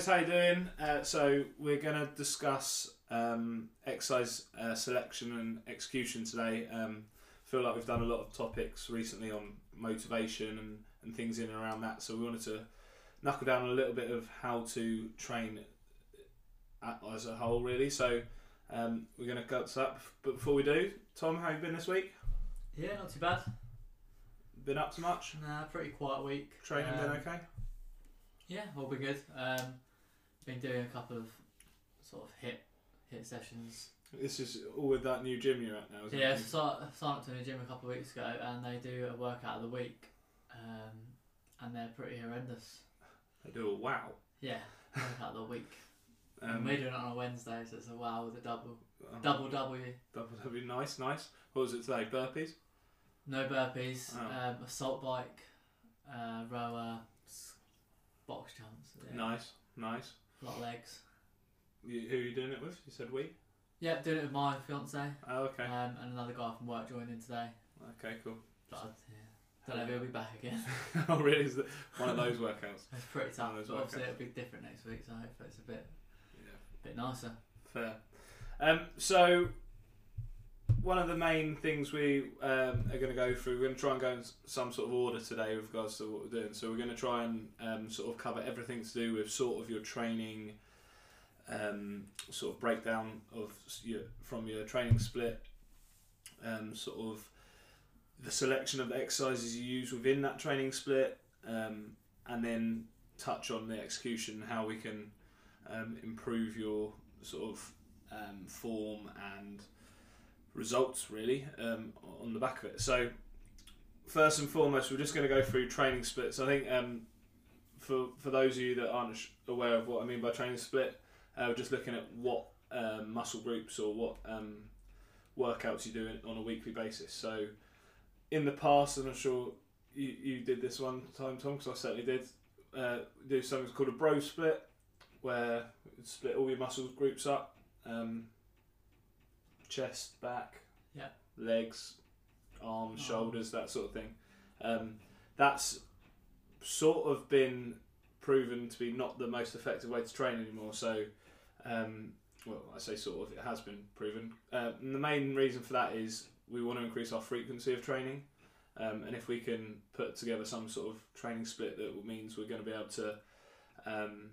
guys, how you doing? Uh, so we're going to discuss um, exercise uh, selection and execution today. Um, feel like we've done a lot of topics recently on motivation and, and things in and around that. So we wanted to knuckle down a little bit of how to train a- as a whole, really. So um, we're going to go to that. But before we do, Tom, how you been this week? Yeah, not too bad. Been up to much? Nah, pretty quiet week. Training Um, been okay? Yeah, all been good. Um, been doing a couple of sort of HIIT HIIT sessions. This is all with that new gym you're at now, isn't yeah, it? so start, signed up to the gym a couple of weeks ago, and they do a workout of the week, um, and they're pretty horrendous. They do a wow. Yeah, workout of the week. Um, we're doing it on a Wednesday, so it's a wow with a double um, double W. Double W, nice, nice. What was it today? Burpees? No burpees, Oh. um, assault bike, uh, rower, box jumps. Yeah. Nice, nice. A lot of legs. You, who are you doing it with? You said we? Yeah, doing it with my fiance. Oh, okay. Um, and another guy from work joined in today. Okay, cool. But I, yeah, don't know if he'll be back again. oh, really? Is that one of those workouts? It's pretty tough. But obviously, it'll be different next week, so hopefully it's a bit Yeah, bit nicer. fair. Um, so, one of the main things we um, are going to go through, we're going to try and go in some sort of order today with regards to what we're doing. So, we're going to try and um, sort of cover everything to do with sort of your training, um, sort of breakdown of your, from your training split, um, sort of the selection of the exercises you use within that training split, um, and then touch on the execution, how we can um, improve your sort of form and results really um, on the back of it. So first and foremost, we're just going to go through training splits. I think um, for for those of you that aren't aware of what I mean by training split, uh, we're just looking at what um, muscle groups or what um, workouts you do on a weekly basis. So in the past, and I'm sure you, you did this one time, Tom, because I certainly did. Uh, do something called a bro split, where you split all your muscle groups up, um, chest, back, Yeah. legs, arms, Oh. shoulders, that sort of thing. Um, that's sort of been proven to be not the most effective way to train anymore. So, um, well, I say sort of, it has been proven. Uh, and the main reason for that is we want to increase our frequency of training. Um, and if we can put together some sort of training split that means we're going to be able to um,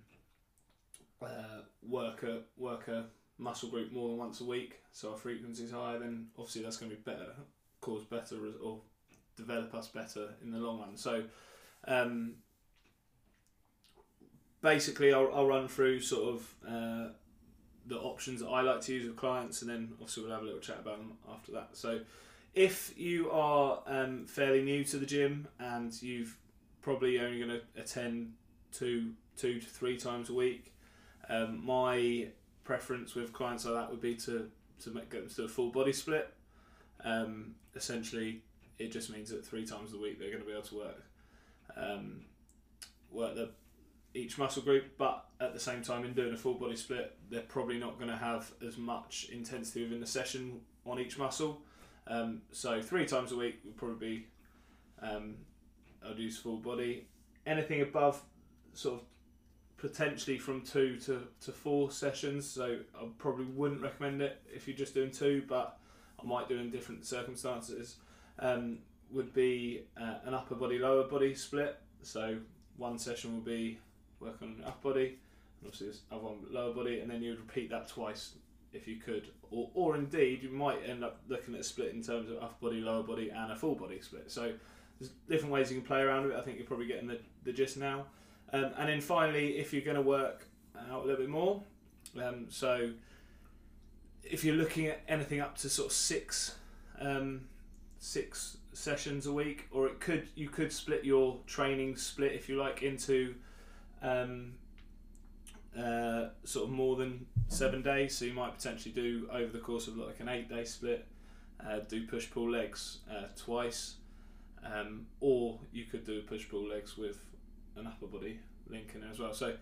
uh, work a work a muscle group more than once a week, so our frequency is higher, then obviously that's going to be better, cause better or develop us better in the long run. So um, basically, I'll, I'll run through sort of uh, the options that I like to use with clients, and then obviously we'll have a little chat about them after that. So if you are um, fairly new to the gym and you've probably only going to attend two two to three times a week, um, my preference with clients like that would be to to make, get them to a full body split. Um, essentially, it just means that three times a week they're going to be able to work um, work the each muscle group, but at the same time, in doing a full body split, they're probably not going to have as much intensity within the session on each muscle. Um, so three times a week would probably be um, I'd use full body. Anything above sort of potentially from two to, to four sessions. So I probably wouldn't recommend it if you're just doing two, but I might do in different circumstances. Um, would be uh, an upper body lower body split. So one session will be work on upper body, and obviously this other one lower body, and then you would repeat that twice if you could, or, or indeed you might end up looking at a split in terms of upper body, lower body, and a full body split. So there's different ways you can play around with it. I think you're probably getting the, the gist now. Um, and then finally, if you're going to work out a little bit more, um, so if you're looking at anything up to sort of six, um, six sessions a week, or it could you could split your training split if you like into um, uh, sort of more than seven days. So you might potentially do over the course of like an eight day split, uh, do push pull legs uh, twice, um, or you could do push pull legs with an upper body link in there as well. So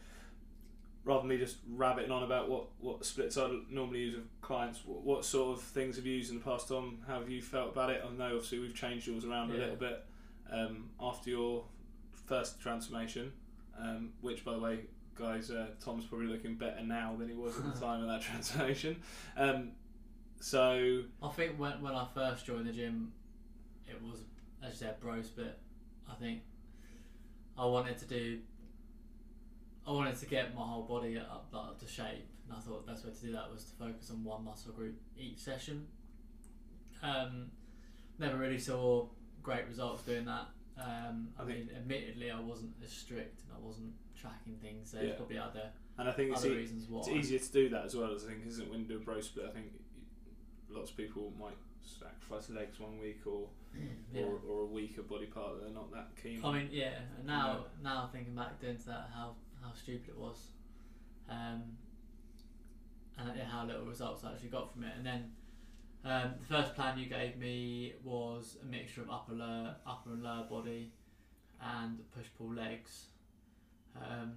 rather than me just rabbiting on about what, what splits I normally use with clients, what, what sort of things have you used in the past, Tom? How have you felt about it? I know obviously we've changed yours around a little bit um, after your first transformation, um, which by the way guys, uh, Tom's probably looking better now than he was at the time of that transformation. Um, so I think when when I first joined the gym, it was as you said, bro split. I think I wanted to do. I wanted to get my whole body up, up to shape, and I thought the best way to do that was to focus on one muscle group each session. Um, never really saw great results doing that. Um, I, I mean, admittedly, I wasn't as strict and I wasn't tracking things. So Yeah. there's probably other and I think it's, other e- reasons why. it's easier to do that as well. As I think, isn't it? When you do a bro split, I think lots of people might sacrifice legs one week or Yeah. or, or a weaker body part that they're not that keen. On. I mean, yeah. And now, now thinking back doing to that, how how stupid it was, um, and yeah, how little results I actually got from it. And then um, the first plan you gave me was a mixture of upper lower, upper and lower body, and push pull legs. Um,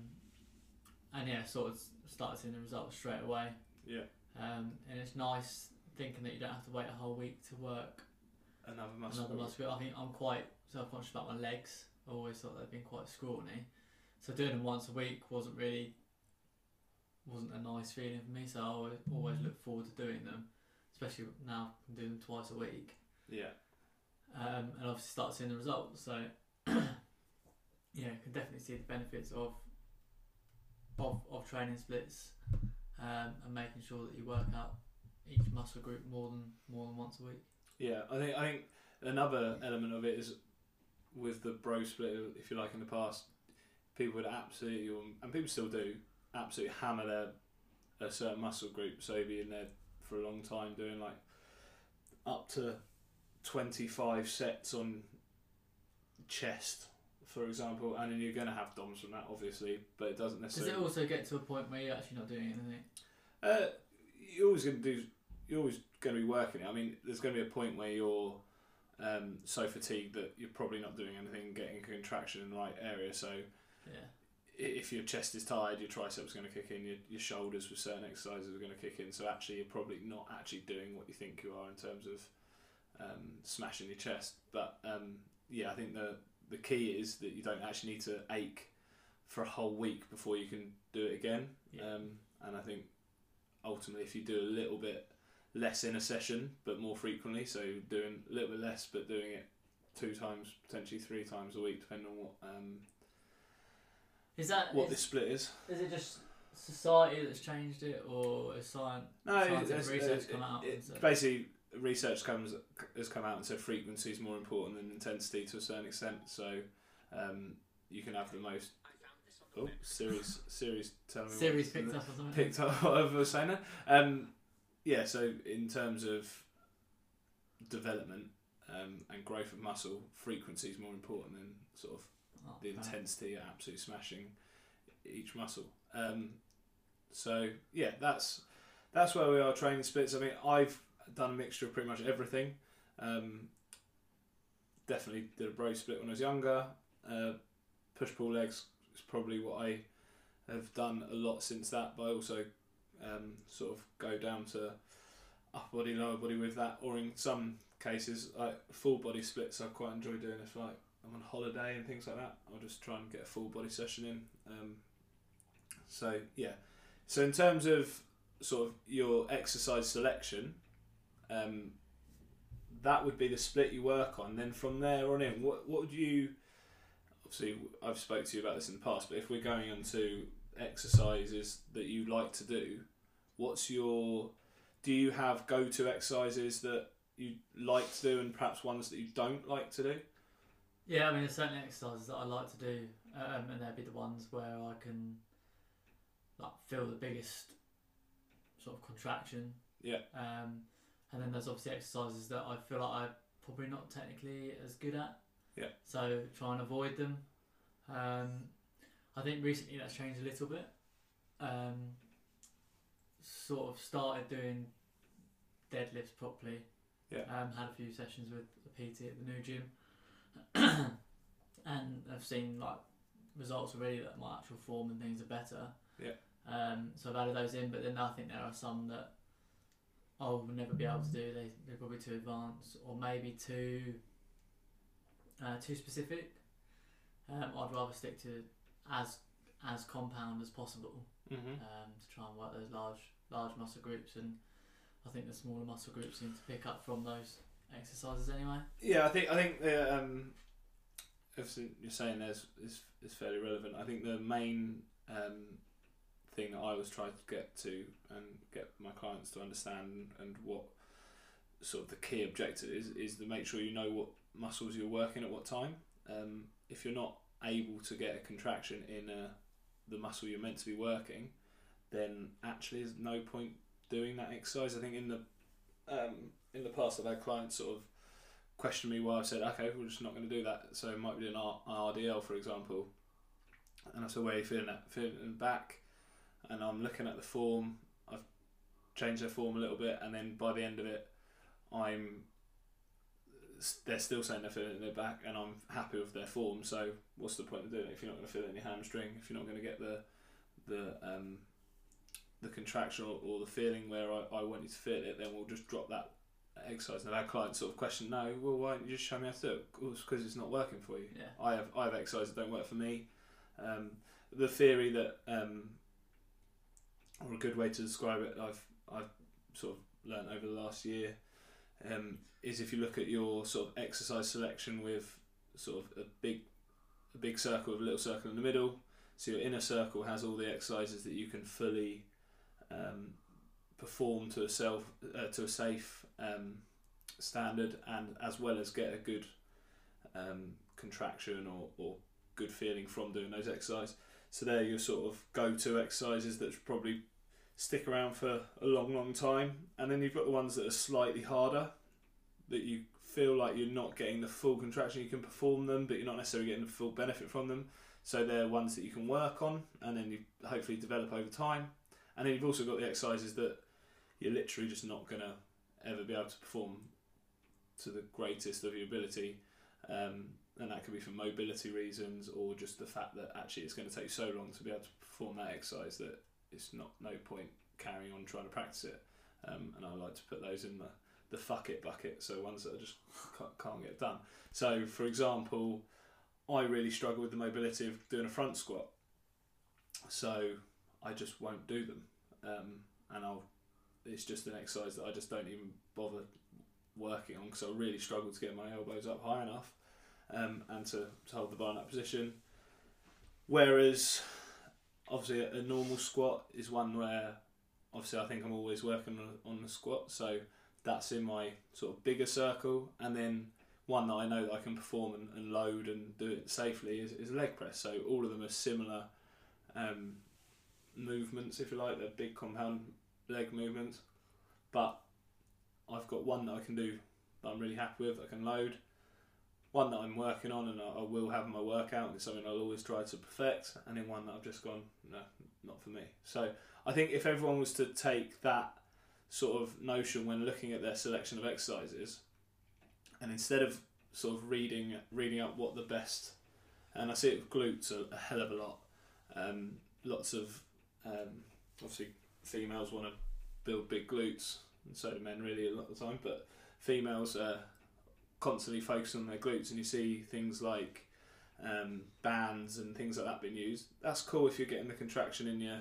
and yeah, sort of started seeing the results straight away. yeah, Um, and it's nice thinking that you don't have to wait a whole week to work another muscle. another muscle group. I think I'm quite self-conscious about my legs. I always thought they'd been quite scrawny, so doing them once a week wasn't really wasn't a nice feeling for me. So I always, always look forward to doing them, especially now I'm doing them twice a week, Yeah, um, and obviously start seeing the results. So yeah, can definitely see the benefits of of, of training splits um, and making sure that you work out each muscle group more than more than once a week. yeah. I think I think another element of it is with the bro split, if you like, in the past, people would absolutely, and people still do, absolutely hammer their a certain muscle group. So you'd be in there for a long time doing like up to twenty five sets on chest, for example, and then you're going to have DOMs from that, obviously, but it doesn't necessarily. Does it also get to a point where you're actually not doing anything? Uh, you're always going to do. You're always going to be working it. I mean, there's going to be a point where you're um, so fatigued that you're probably not doing anything, getting contraction in the right area. So Yeah. if your chest is tired, your triceps are going to kick in. Your, your shoulders with certain exercises are going to kick in. So actually, you're probably not actually doing what you think you are in terms of um, smashing your chest. But um, yeah, I think the the key is that you don't actually need to ache for a whole week before you can do it again. Yeah. Um, and I think ultimately, if you do a little bit less in a session but more frequently, so doing a little bit less but doing it two times, potentially three times a week, depending on what um, Is that what is, this split is. is it just society that's changed it, or is science No, scientific research there's- come out? it- and said- basically, research comes has come out and said frequency is more important than intensity to a certain extent. So um, you can have the most. Oh, Siri's Siri's telling me Siri's picked up or something. picked up what I was saying there. Um, yeah, so in terms of development um, and growth of muscle, frequency is more important than sort of Oh, the intensity at absolutely smashing each muscle. Um, so yeah, that's that's where we are training splits. I mean, I've done a mixture of pretty much everything. Um, definitely did a bro split when I was younger. Uh, push pull legs is probably what I have done a lot since that, but I also um, sort of go down to upper body, lower body with that, or in some cases, like full body splits. I quite enjoy doing if like I'm on holiday and things like that. I'll just try and get a full body session in. Um, so yeah, so in terms of sort of your exercise selection, um, that would be the split you work on. Then from there on in, what what would you? Obviously, I've spoke to you about this in the past, but if we're going on to exercises that you like to do, what's your? Do you have go-to exercises that you like to do, and perhaps ones that you don't like to do? Yeah, I mean, there's certain exercises that I like to do, um, and they'd be the ones where I can like feel the biggest sort of contraction. Yeah. Um, and then there's obviously exercises that I feel like I'm probably not technically as good at. Yeah. So try and avoid them. Um, I think recently that's changed a little bit. Um, sort of started doing deadlifts properly. Yeah. Um, had a few sessions with a PT at the new gym, and I've seen like results already that my actual form and things are better. Yeah. Um, so I've added those in, but then I think there are some that I will never be able to do. They they're probably too advanced or maybe too uh, too specific. Um, I'd rather stick to as as compound as possible Mm-hmm. um, to try and work those large large muscle groups and I think the smaller muscle groups seem to pick up from those exercises anyway. Yeah, I think I think the um, everything you're saying there is, is is fairly relevant. I think the main um, thing that I was trying to get to and get my clients to understand and what sort of the key objective is is to make sure you know what muscles you're working at what time. Um, if you're not able to get a contraction in uh, the muscle you're meant to be working, then actually there's no point doing that exercise. I think in the um, in the past I've had clients sort of question me why I said okay we're just not going to do that. So it might be an R- RDL for example, and I said where are you feeling that feeling back, and I'm looking at the form. I've changed their form a little bit, and then by the end of it, I'm they're still saying they're feeling it in their back, and I'm happy with their form. So what's the point of doing it if you're not going to feel it in your hamstring? If you're not going to get the the um, the contraction or, or the feeling where I, I want you to feel it, then we'll just drop that exercise. And I've had clients sort of question, no, well, why don't you just show me how to do it? Well, because it's not working for you. Yeah. I have I have exercises that don't work for me. Um, the theory that, um, or a good way to describe it, I've I've sort of learned over the last year, um, is if you look at your sort of exercise selection with sort of a big a big circle with a little circle in the middle. So your inner circle has all the exercises that you can fully um, perform to a self uh, to a safe um, standard, and as well as get a good um, contraction or, or good feeling from doing those exercises. So they're your sort of go-to exercises that probably stick around for a long, long time, and then you've got the ones that are slightly harder that you feel like you're not getting the full contraction. You can perform them, but you're not necessarily getting the full benefit from them. So they're ones that you can work on, and then you hopefully develop over time. And then you've also got the exercises that you're literally just not gonna ever be able to perform to the greatest of your ability. Um, and that could be for mobility reasons or just the fact that actually it's going to take so long to be able to perform that exercise that it's not no point carrying on trying to practice it. Um, and I like to put those in the the fuck it bucket, so ones that I just can't, get done. So, for example, I really struggle with the mobility of doing a front squat, so I just won't do them, um, and I'll. It's just an exercise that I just don't even bother working on because I really struggle to get my elbows up high enough, um, and to, to hold the bar in that position. Whereas, obviously, a, a normal squat is one where, obviously, I think I'm always working on, on the squat, so that's in my sort of bigger circle, and then one that I know that I can perform and, and load and do it safely is, is leg press. So all of them are similar um, movements, if you like. They're big compound leg movements, but I've got one that I can do that I'm really happy with. I can load. One that I'm working on and I, will have my workout. It's something I'll always try to perfect, and then one that I've just gone no, not for me. So I think if everyone was to take that sort of notion when looking at their selection of exercises, and instead of sort of reading reading up what the best, and I see it with glutes a, a hell of a lot. Um, lots of um, obviously females want to build big glutes, and so do men really a lot of the time. But females are constantly focus on their glutes, and you see things like um, bands and things like that being used. That's cool if you're getting the contraction in your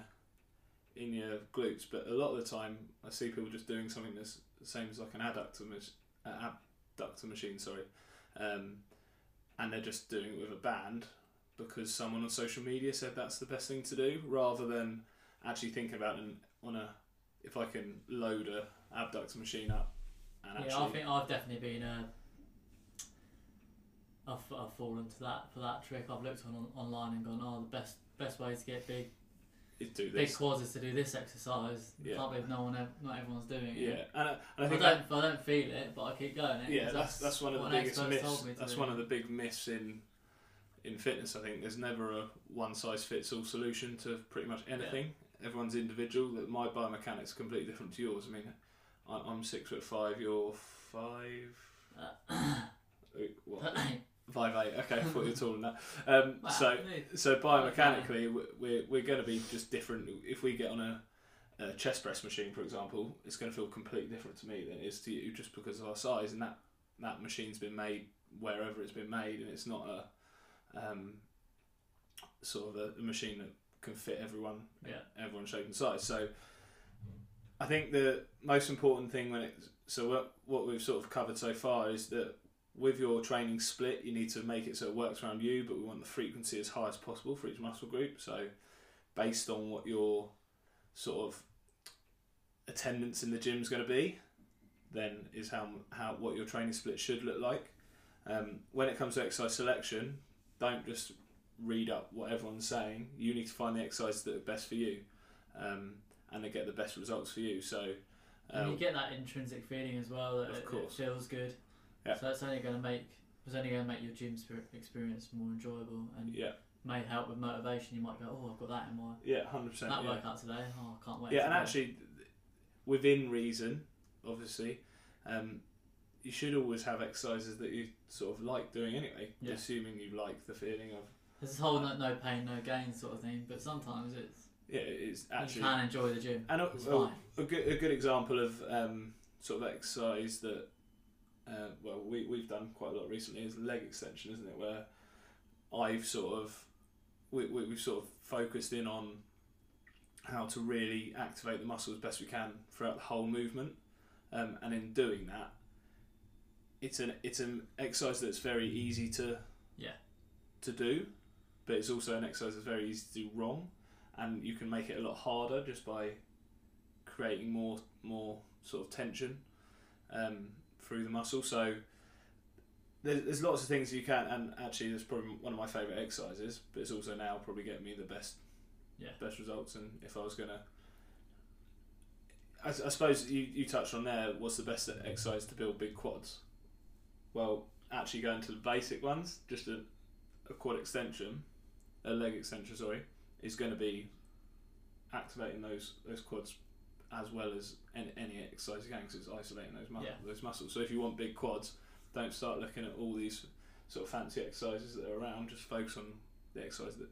in your glutes, but a lot of the time I see people just doing something that's the same as like an adductor, mach- uh, abductor machine, sorry, um, and they're just doing it with a band because someone on social media said that's the best thing to do, rather than actually thinking about it on a if I can load a abductor machine up and Yeah, actually I think I've definitely been uh, I've, I've fallen to that for that trick. I've looked on online and gone, oh, the best best way to get big do big this. quads is to do this exercise. Yeah. Can't believe no one, not everyone's doing Yeah, it. and I, and I I, don't, that, I don't feel it, but I keep going. It, yeah, 'cause that's that's one of the biggest myths. told me to That's do. one of the big myths in in fitness. I think there's never a one size fits all solution to pretty much anything. Everyone's individual. That my biomechanics is completely different to yours. I mean, I- I'm six foot five. You're five. Uh, What? Five eight. Okay, I thought you were taller than that. Um, Wow, so so biomechanically, we- we're we're going to be just different. If we get on a, a chest press machine, for example, it's going to feel completely different to me than it is to you, just because of our size. And that that machine's been made wherever it's been made, and it's not a um, sort of a, a machine that can fit everyone, Yeah. everyone's shape and size. So I think the most important thing when it so what what we've sort of covered so far is that with your training split, you need to make it so it works around you, but we want the frequency as high as possible for each muscle group. So based on what your sort of attendance in the gym is going to be, then is how how what your training split should look like. Um, when it comes to exercise selection, don't just read up what everyone's saying. You need to find the exercises that are best for you, um, and they get the best results for you. So, And uh, you get that intrinsic feeling as well that Of it, it feels good. Yeah. So that's only going to make it's only going to make your gym experience more enjoyable and yeah, may help with motivation. You might go, oh, I've got that in my yeah, hundred percent. that Yeah. workout today. Oh, I can't wait. yeah, and go." actually, within reason, obviously, um, you should always have exercises that you sort of like doing anyway, Yeah. assuming you like the feeling of. there's this whole no, no pain, no gain sort of thing. But sometimes it's Yeah, it's actually you can enjoy the gym. And a, It's a, fine. a good a good example of um, sort of exercise that uh, well we we've done quite a lot recently is leg extension, isn't it? Where I've sort of we, we we've sort of focused in on how to really activate the muscle as best we can throughout the whole movement, um, and in doing that, it's an it's an exercise that's very easy to Yeah. to do, but it's also an exercise that's very easy to do wrong, and you can make it a lot harder just by creating more more sort of tension um, through the muscle. So there's, there's lots of things you can, and actually, that's probably one of my favourite exercises. But it's also now probably getting me the best Yeah. best results. And if I was gonna, I, I suppose you you touched on there. What's the best exercise to build big quads? Well, actually going to the basic ones, just a, a quad extension, a leg extension, sorry, is going to be activating those those quads as well as any, any exercise you can because it's isolating those, mu- Yeah. those muscles. So if you want big quads, don't start looking at all these sort of fancy exercises that are around. Just focus on the exercise that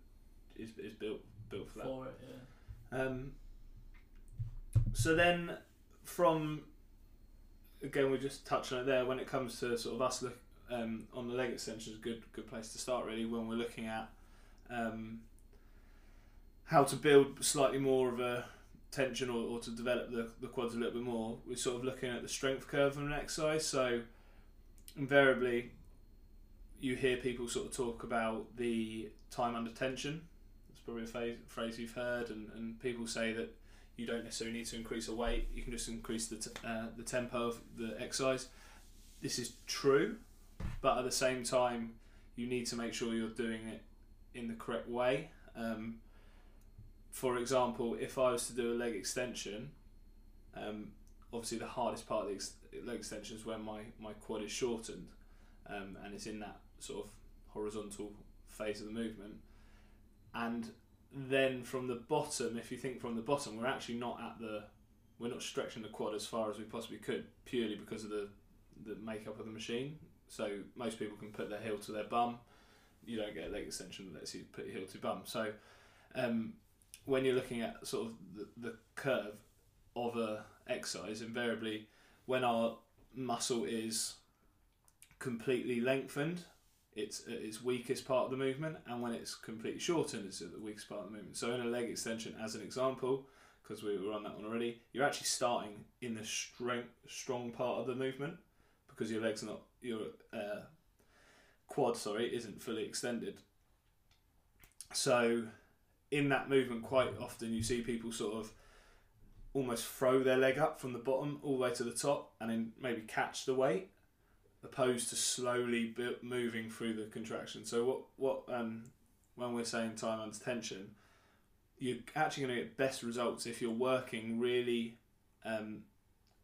is, is built built for that. For it, yeah. Um, so then, from again, we just touched on it there. When it comes to sort of us look um, on the leg extension extensions, good good place to start really. When we're looking at um, how to build slightly more of a tension or, or to develop the, the quads a little bit more, we're sort of looking at the strength curve of an exercise. So invariably, you hear people sort of talk about the time under tension. That's probably a phrase, phrase you've heard, and, and people say that you don't necessarily need to increase a weight. You can just increase the t- uh, the tempo of the exercise. This is true, but at the same time, you need to make sure you're doing it in the correct way. Um, for example, if I was to do a leg extension, um, obviously the hardest part of the ex- leg extension is when my, my quad is shortened um, and it's in that sort of horizontal phase of the movement. And then from the bottom, if you think from the bottom, we're actually not at the, we're not stretching the quad as far as we possibly could purely because of the, the makeup of the machine. So most people can put their heel to their bum. You don't get a leg extension that lets you put your heel to bum. So um, when you're looking at sort of the, the curve of a exercise, invariably when our muscle is completely lengthened, it's at its weakest part of the movement, and when it's completely shortened, it's at the weakest part of the movement. So in a leg extension, as an example, because we were on that one already, you're actually starting in the strength, strong part of the movement because your legs are not your uh, quad, sorry, isn't fully extended. So in that movement, quite often you see people sort of almost throw their leg up from the bottom all the way to the top, and then maybe catch the weight opposed to slowly moving through the contraction. So what what um when we're saying time under tension, you're actually going to get best results if you're working really um,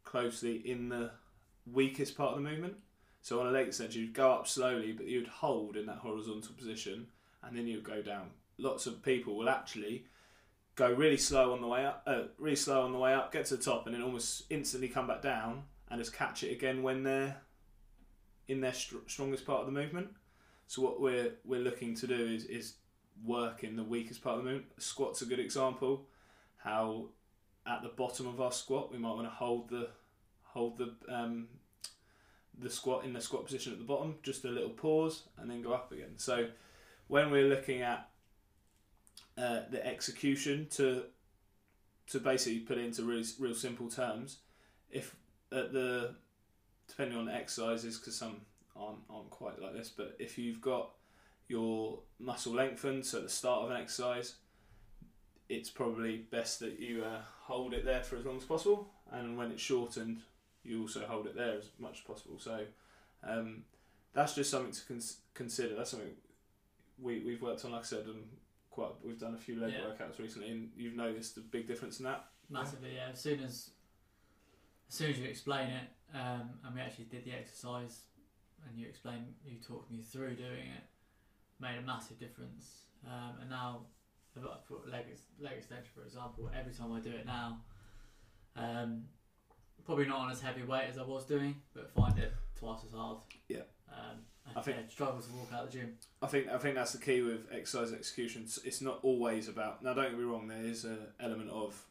closely in the weakest part of the movement. So on a leg extension, you'd go up slowly, but you'd hold in that horizontal position, and then you'd go down. Lots of people will actually go really slow on the way up, uh, really slow on the way up, get to the top, and then almost instantly come back down and just catch it again when they're in their str- strongest part of the movement. So what we're we're looking to do is is work in the weakest part of the movement. Squat's a good example. How at the bottom of our squat we might want to hold the hold the um, the squat in the squat position at the bottom, just a little pause, and then go up again. So when we're looking at uh, the execution to to basically put it into really real simple terms. If at the depending on the exercises, because some aren't aren't quite like this, but if you've got your muscle lengthened, so at the start of an exercise, it's probably best that you uh, hold it there for as long as possible, and when it's shortened, you also hold it there as much as possible. So um, that's just something to cons- consider. That's something we we've worked on. Like I said, and quite we've done a few leg Yeah. workouts recently, and you've noticed a big difference in that. Massively, yeah. As soon as as soon as you explain it, um, and we actually did the exercise, and you explained, you talked me through doing it, made a massive difference. Um, and now, if I put leg leg extension for example, every time I do it now, um, probably not on as heavy weight as I was doing, but find it twice as hard. Yeah. Um, and I think- yeah, struggle to walk out the gym. I think I think that's the key with exercise execution. It's- not always about. Now, don't get me wrong. There is an element of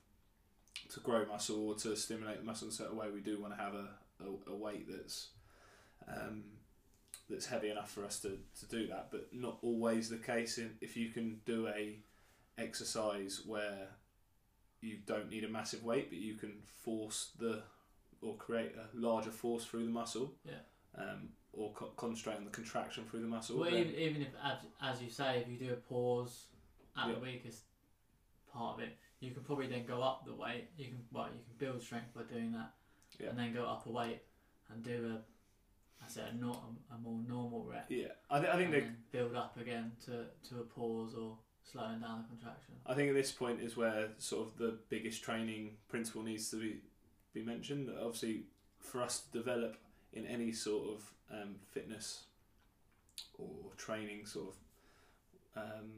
to grow muscle or to stimulate the muscle in a certain way. We do want to have a, a, a weight that's um, that's heavy enough for us to, to do that, but not always the case. In if you can do a exercise where you don't need a massive weight, but you can force the or create a larger force through the muscle. Yeah. Um, or co- concentrate on the contraction through the muscle. Well, even, even if, as, as you say, if you do a pause at Yeah. the weakest part of it, you can probably then go up the weight. You can well, you can build strength by doing that, Yeah. and then go up a weight and do a, I said a, not a, a more normal rep. Yeah, I, th- I think they build up again to, to a pause or slowing down the contraction. I think at this point is where sort of the biggest training principle needs to be be mentioned. Obviously, for us to develop in any sort of um, fitness or training sort of um,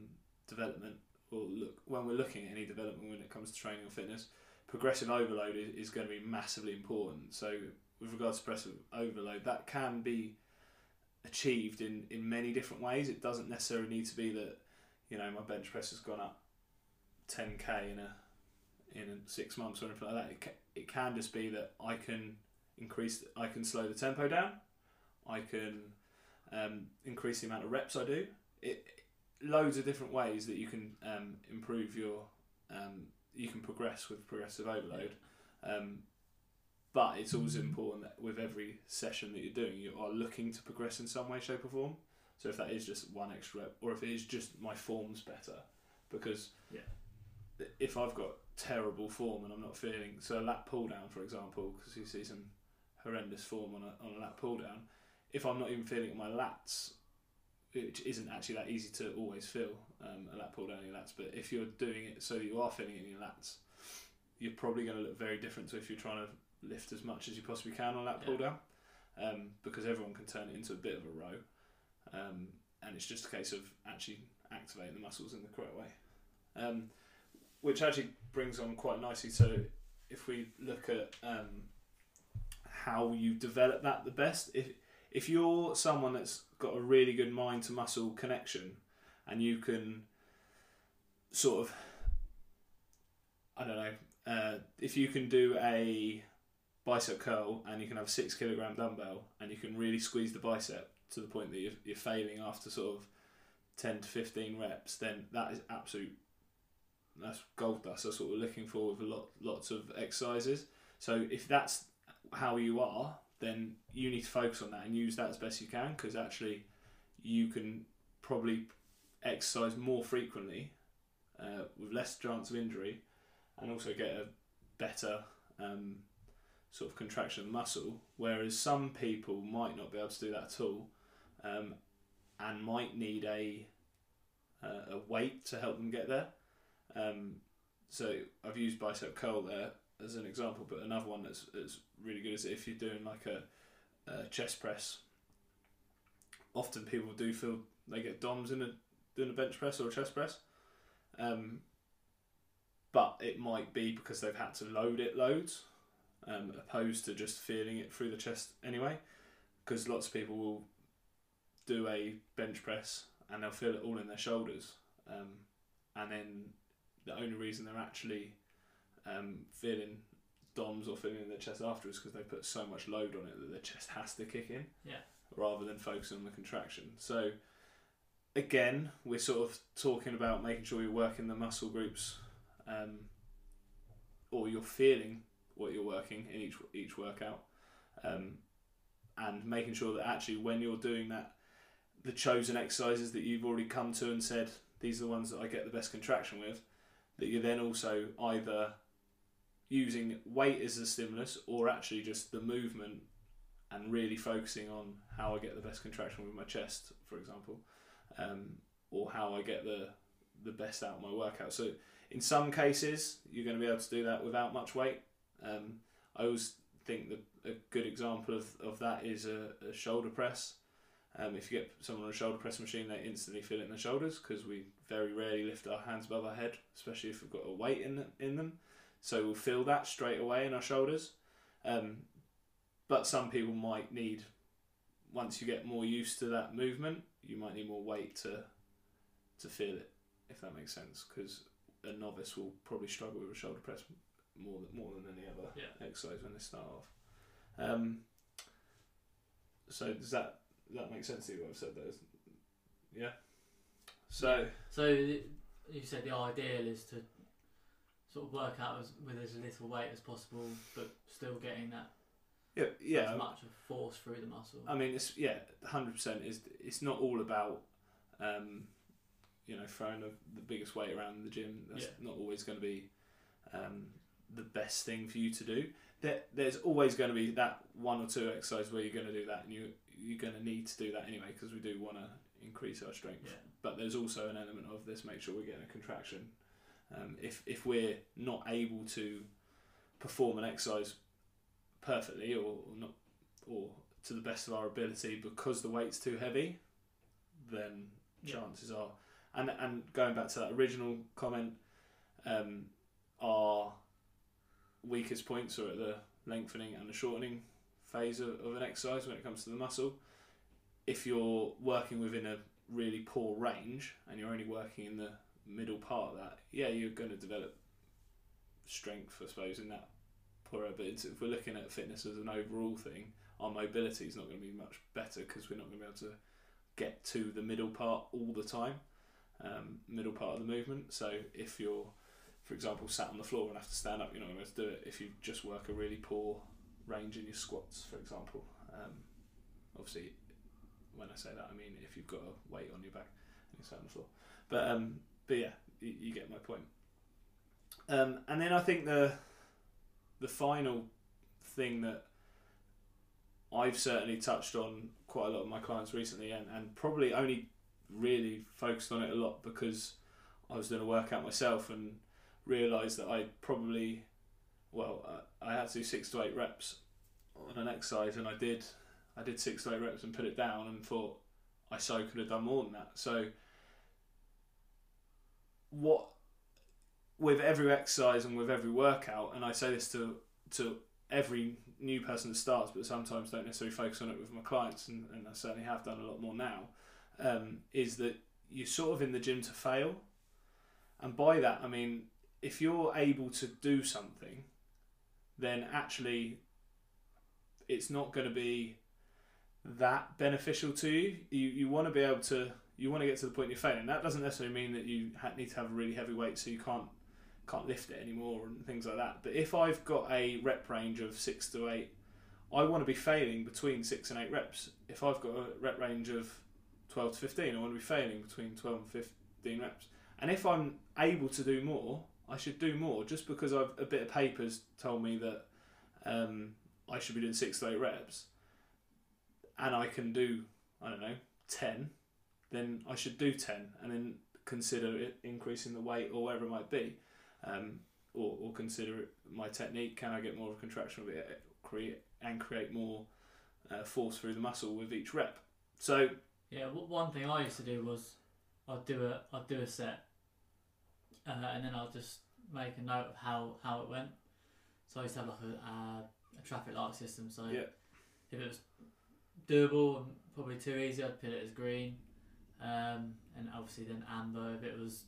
development, or look when we're looking at any development when it comes to training or fitness, progressive overload is, is going to be massively important. So, with regards to progressive overload, that can be achieved in, in many different ways. It doesn't necessarily need to be that you know my bench press has gone up 10k in a in six months or anything like that. It can, it can just be that I can increase, I can slow the tempo down, I can um, increase the amount of reps I do. It loads of different ways that you can um, improve your, um, you can progress with progressive overload. Um, but it's always important that with every session that you're doing, you are looking to progress in some way, shape, or form. So if that is just one extra rep, or if it is just my form's better, because Yeah. if I've got terrible form and I'm not feeling so a lat pull down, for example, because you see some horrendous form on a on a lat pull down, if I'm not even feeling my lats, which isn't actually that easy to always feel um, a lat pull down in your lats, but if you're doing it so that you are feeling it in your lats, you're probably going to look very different to if you're trying to lift as much as you possibly can on lat pull down, um, because everyone can turn it into a bit of a row, um, and it's just a case of actually activating the muscles in the correct way. Um, which actually brings on quite nicely. So, if we look at um, how you develop that the best, if if you're someone that's got a really good mind to muscle connection, and you can sort of, I don't know, uh, if you can do a bicep curl and you can have a six kilogram dumbbell and you can really squeeze the bicep to the point that you're, you're failing after sort of 10 to 15 reps, then that is absolute that's gold dust. That's what we're looking for with a lot lots of exercises. So if that's how you are, then you need to focus on that and use that as best you can because actually you can probably exercise more frequently uh, with less chance of injury and also get a better um, sort of contraction of muscle. Whereas some people might not be able to do that at all um, and might need a uh, a weight to help them get there. Um, so I've used bicep curl there as an example, but another one that's, that's really good is if you're doing like a, a chest press. Often people do feel they get DOMs in a doing a bench press or a chest press, um, but it might be because they've had to load it loads, um, opposed to just feeling it through the chest anyway. Because lots of people will do a bench press and they'll feel it all in their shoulders, um, and then the only reason they're actually um, feeling DOMs or feeling in their chest afterwards because they put so much load on it that their chest has to kick in Yeah. rather than focusing on the contraction. So again, we're sort of talking about making sure you're working the muscle groups, um, or you're feeling what you're working in each each workout, um, and making sure that actually when you're doing that, the chosen exercises that you've already come to and said these are the ones that I get the best contraction with, that you're then also either using weight as a stimulus or actually just the movement and really focusing on how I get the best contraction with my chest, for example, um, or how I get the the best out of my workout. So in some cases, you're going to be able to do that without much weight. Um, I always think that a good example of, of that is a, a shoulder press. Um, if you get someone on a shoulder press machine, they instantly feel it in their shoulders because we very rarely lift our hands above our head, especially if we've got a weight in in them. So we'll feel that straight away in our shoulders. Um, but some people might need, once you get more used to that movement, you might need more weight to to feel it, if that makes sense. Because a novice will probably struggle with a shoulder press more than more than any other Yeah. exercise when they start off. Um, so does that that make sense to you? What I've said there? Yeah. So So you said the ideal is to sort of work out as, with as little weight as possible, but still getting that yeah, yeah. as much of force through the muscle. I mean, it's yeah, hundred percent. Is it's not all about, um, you know, throwing the, the biggest weight around in the gym. That's Yeah. not always going to be um, the best thing for you to do. There, there's always going to be that one or two exercises where you're going to do that, and you you're going to need to do that anyway because we do want to increase our strength. yeah, But there's also an element of this: make sure we're getting a contraction. Um, if if we're not able to perform an exercise perfectly or, or not or to the best of our ability because the weight's too heavy, then Yeah. chances are and and going back to that original comment, um, our weakest points are at the lengthening and the shortening phase of, of an exercise when it comes to the muscle. If you're working within a really poor range and you're only working in the middle part of that, yeah, you're going to develop strength, I suppose, in that poorer. But if we're looking at fitness as an overall thing, our mobility is not going to be much better because we're not going to be able to get to the middle part all the time, um, middle part of the movement. So if you're, for example, sat on the floor and have to stand up, you're not going to to do it if you just work a really poor range in your squats, for example. Um, obviously, when I say that, I mean if you've got a weight on your back and you're sat on the floor. But um, but yeah, you, you get my point. Um, and then I think the the final thing that I've certainly touched on quite a lot of my clients recently, and, and probably only really focused on it a lot because I was doing a workout myself and realised that I probably, well, I, I had to do six to eight reps on an exercise, and I did, I did six to eight reps and put it down, and thought I so could have done more than that. So, what with every exercise and with every workout, and I say this to to every new person that starts, but sometimes don't necessarily focus on it with my clients, and, and I certainly have done a lot more now, um, is that you're sort of in the gym to fail. And by that, I mean, if you're able to do something, then actually it's not going to be that beneficial to you. You, you want to be able to, you want to get to the point you're failing. That doesn't necessarily mean that you ha- need to have a really heavy weight so you can't can't lift it anymore and things like that. But if I've got a rep range of six to eight, I want to be failing between six and eight reps. If I've got a rep range of twelve to fifteen, I want to be failing between twelve and fifteen reps. And if I'm able to do more, I should do more. Just because I've a bit of papers told me that um, I should be doing six to eight reps, and I can do I don't know ten, then I should do ten, and then consider it increasing the weight or whatever it might be um, or, or consider it my technique. Can I get more of a contraction with it, create and create more uh, force through the muscle with each rep? So Yeah, one thing I used to do was I'd do a I'd do a set, uh, and then I'll just make a note of how, how it went. So I used to have like a, uh, a traffic light system. So Yeah. if it was doable and probably too easy, I'd put it as green, um, and obviously then amber if it was.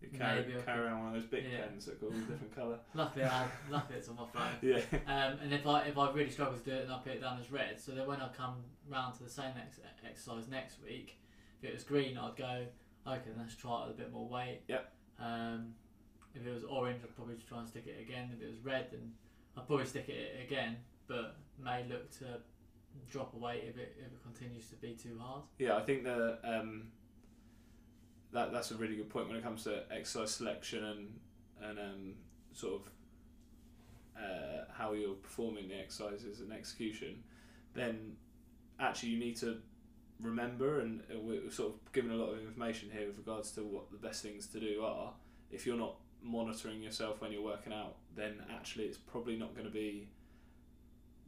you carry, Maybe I carry could- around one of those big Yeah. pens that got all different colour. Luckily, I luckily it's on my phone. Yeah, Um, and if I if I really struggle to do it, then I put it down as red. So that when I come round to the same ex- exercise next week, If it was green, I'd go, okay, let's try it with a bit more weight. Yep. Um, if it was orange, I'd probably try and stick it again. If it was red, then I'd probably stick it again, but may look to drop away if it if it continues to be too hard. Yeah, I think the um, that that's a really good point when it comes to exercise selection and and um, sort of uh, how you're performing the exercises and execution. Then actually you need to remember, and we're sort of given a lot of information here with regards to what the best things to do are. If you're not monitoring yourself when you're working out, then actually it's probably not going to be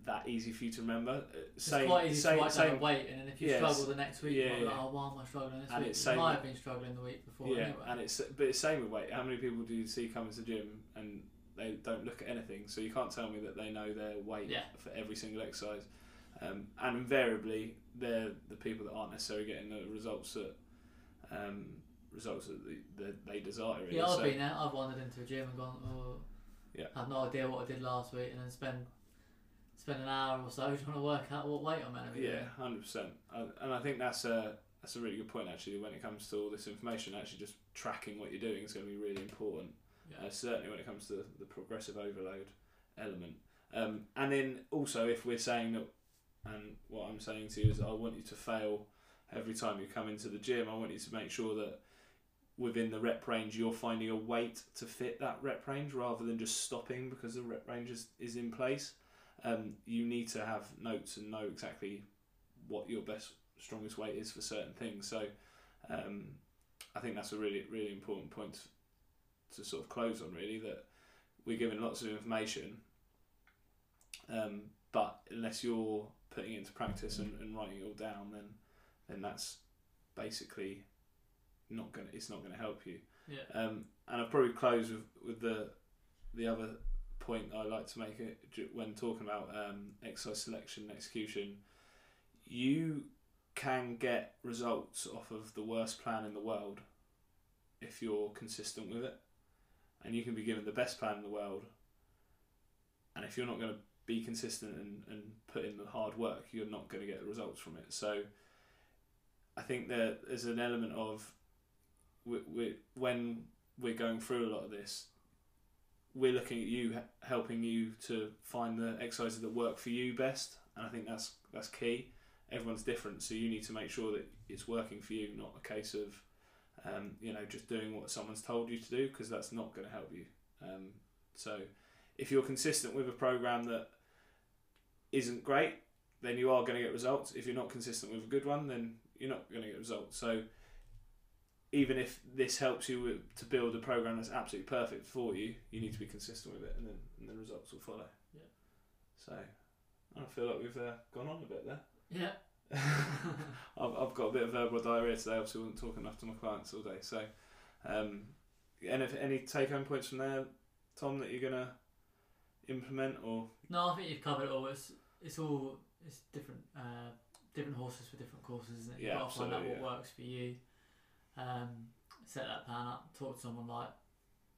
that easy for you to remember. Uh, It's Same, quite easy same, to write same, down a weight, and then if you Yes. struggle the next week, Yeah, be like, yeah. oh, why am I struggling this And week? It's same, you might have been struggling the week before yeah, anyway. and it's but it's same with weight. How many people do you see come to the gym and they don't look at anything? So you can't tell me that they know their weight Yeah. for every single exercise. Um, and invariably, they're the people that aren't necessarily getting the results that um, results that they, that they desire. Really. yeah, I've so, been there. I've wandered into a gym and gone, oh, Yeah. I have no idea what I did last week, and then spend spend an hour or so trying to work out what weight I'm meant to be. Yeah, hundred percent. And I think that's a that's a really good point actually. When it comes to all this information, actually just tracking what you're doing is going to be really important. Yeah. Uh, certainly when it comes to the progressive overload element. Um, and then also if we're saying that, and what I'm saying to you is I want you to fail every time you come into the gym. I want you to make sure that within the rep range you're finding a weight to fit that rep range rather than just stopping because the rep range is, is in place. Um, you need to have notes and know exactly what your best strongest weight is for certain things. So um, I think that's a really really important point to, sort of close on. Really, that we're given lots of information, um, but unless you're putting it into practice and, and writing it all down, then then that's basically not gonna it's not gonna help you. Yeah. Um, and I'll probably close with, with the the other point I like to make it when talking about um, exercise selection and execution. You can get results off of the worst plan in the world if you're consistent with it, and you can be given the best plan in the world. And if you're not going to be consistent and, and put in the hard work, you're not going to get the results from it. So, I think that there's an element of we, we, when we're going through a lot of this, we're looking at you, helping you to find the exercises that work for you best, and I think that's that's key. Everyone's different, so you need to make sure that it's working for you, not a case of um, you know just doing what someone's told you to do, because that's not going to help you. Um, so, if you're consistent with a program that isn't great, then you are going to get results. If you're not consistent with a good one, then you're not going to get results. So even if this helps you to build a program that's absolutely perfect for you, you need to be consistent with it, and then and the results will follow. Yeah. So I feel like we've uh, gone on a bit there. Yeah. I've, I've got a bit of verbal diarrhea today. Obviously, I wasn't talking enough to my clients all day. So, um, any any take home points from there, Tom, that you're gonna implement or No, I think you've covered it all. It's it's all it's different uh, different horses for different courses, isn't it? You've Yeah, got to find out what yeah. works for you. Um, set that plan up. Talk to someone like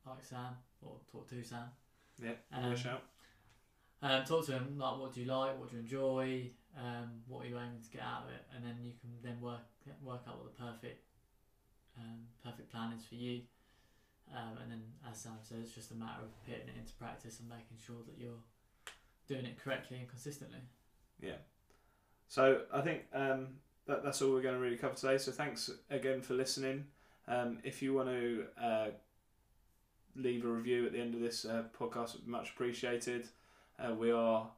like Sam or talk to Sam. yeah, Um, shout. Um, talk to him like what do you like, what do you enjoy, um, what are you aiming to get out of it, and then you can then work work out what the perfect um, perfect plan is for you. Um, and then, as Sam says, it's just a matter of putting it into practice and making sure that you're doing it correctly and consistently. Yeah. So I think um, that that's all we're going to really cover today. So thanks again for listening. Um, if you want to uh, leave a review at the end of this uh, podcast, much appreciated. Uh, we are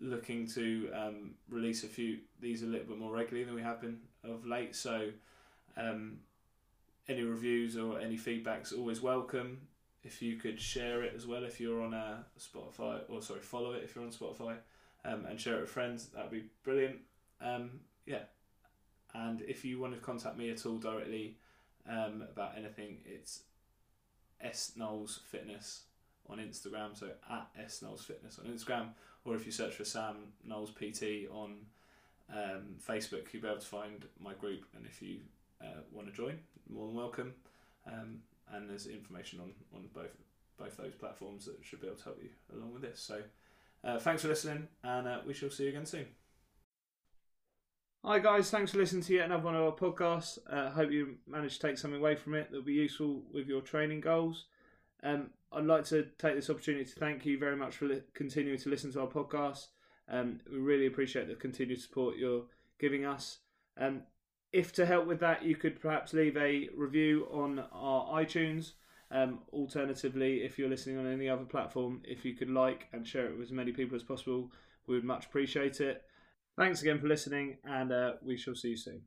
looking to um, release a few these a little bit more regularly than we have been of late. So um, any reviews or any feedback's always welcome. If you could share it as well, if you're on uh, Spotify, or sorry, follow it if you're on Spotify um, and share it with friends. That'd be brilliant. Um, yeah, and if you want to contact me at all directly um, about anything, it's S Knowles Fitness on Instagram. So at S Knowles Fitness on Instagram, or if you search for Sam Knowles PT on um, Facebook, you'll be able to find my group. And if you uh, want to join, more than welcome. Um, and there's information on, on both both those platforms that should be able to help you along with this. So. Uh, thanks for listening, and uh, we shall see you again soon. Hi guys, thanks for listening to yet another one of our podcasts. Uh, hope you managed to take something away from it that'll be useful with your training goals. Um, I'd like to take this opportunity to thank you very much for li- continuing to listen to our podcast. Um, we really appreciate the continued support you're giving us. Um, if to help with that, you could perhaps leave a review on our iTunes. Um, alternatively, if you're listening on any other platform, if you could like and share it with as many people as possible, we would much appreciate it. Thanks again for listening, and uh, we shall see you soon.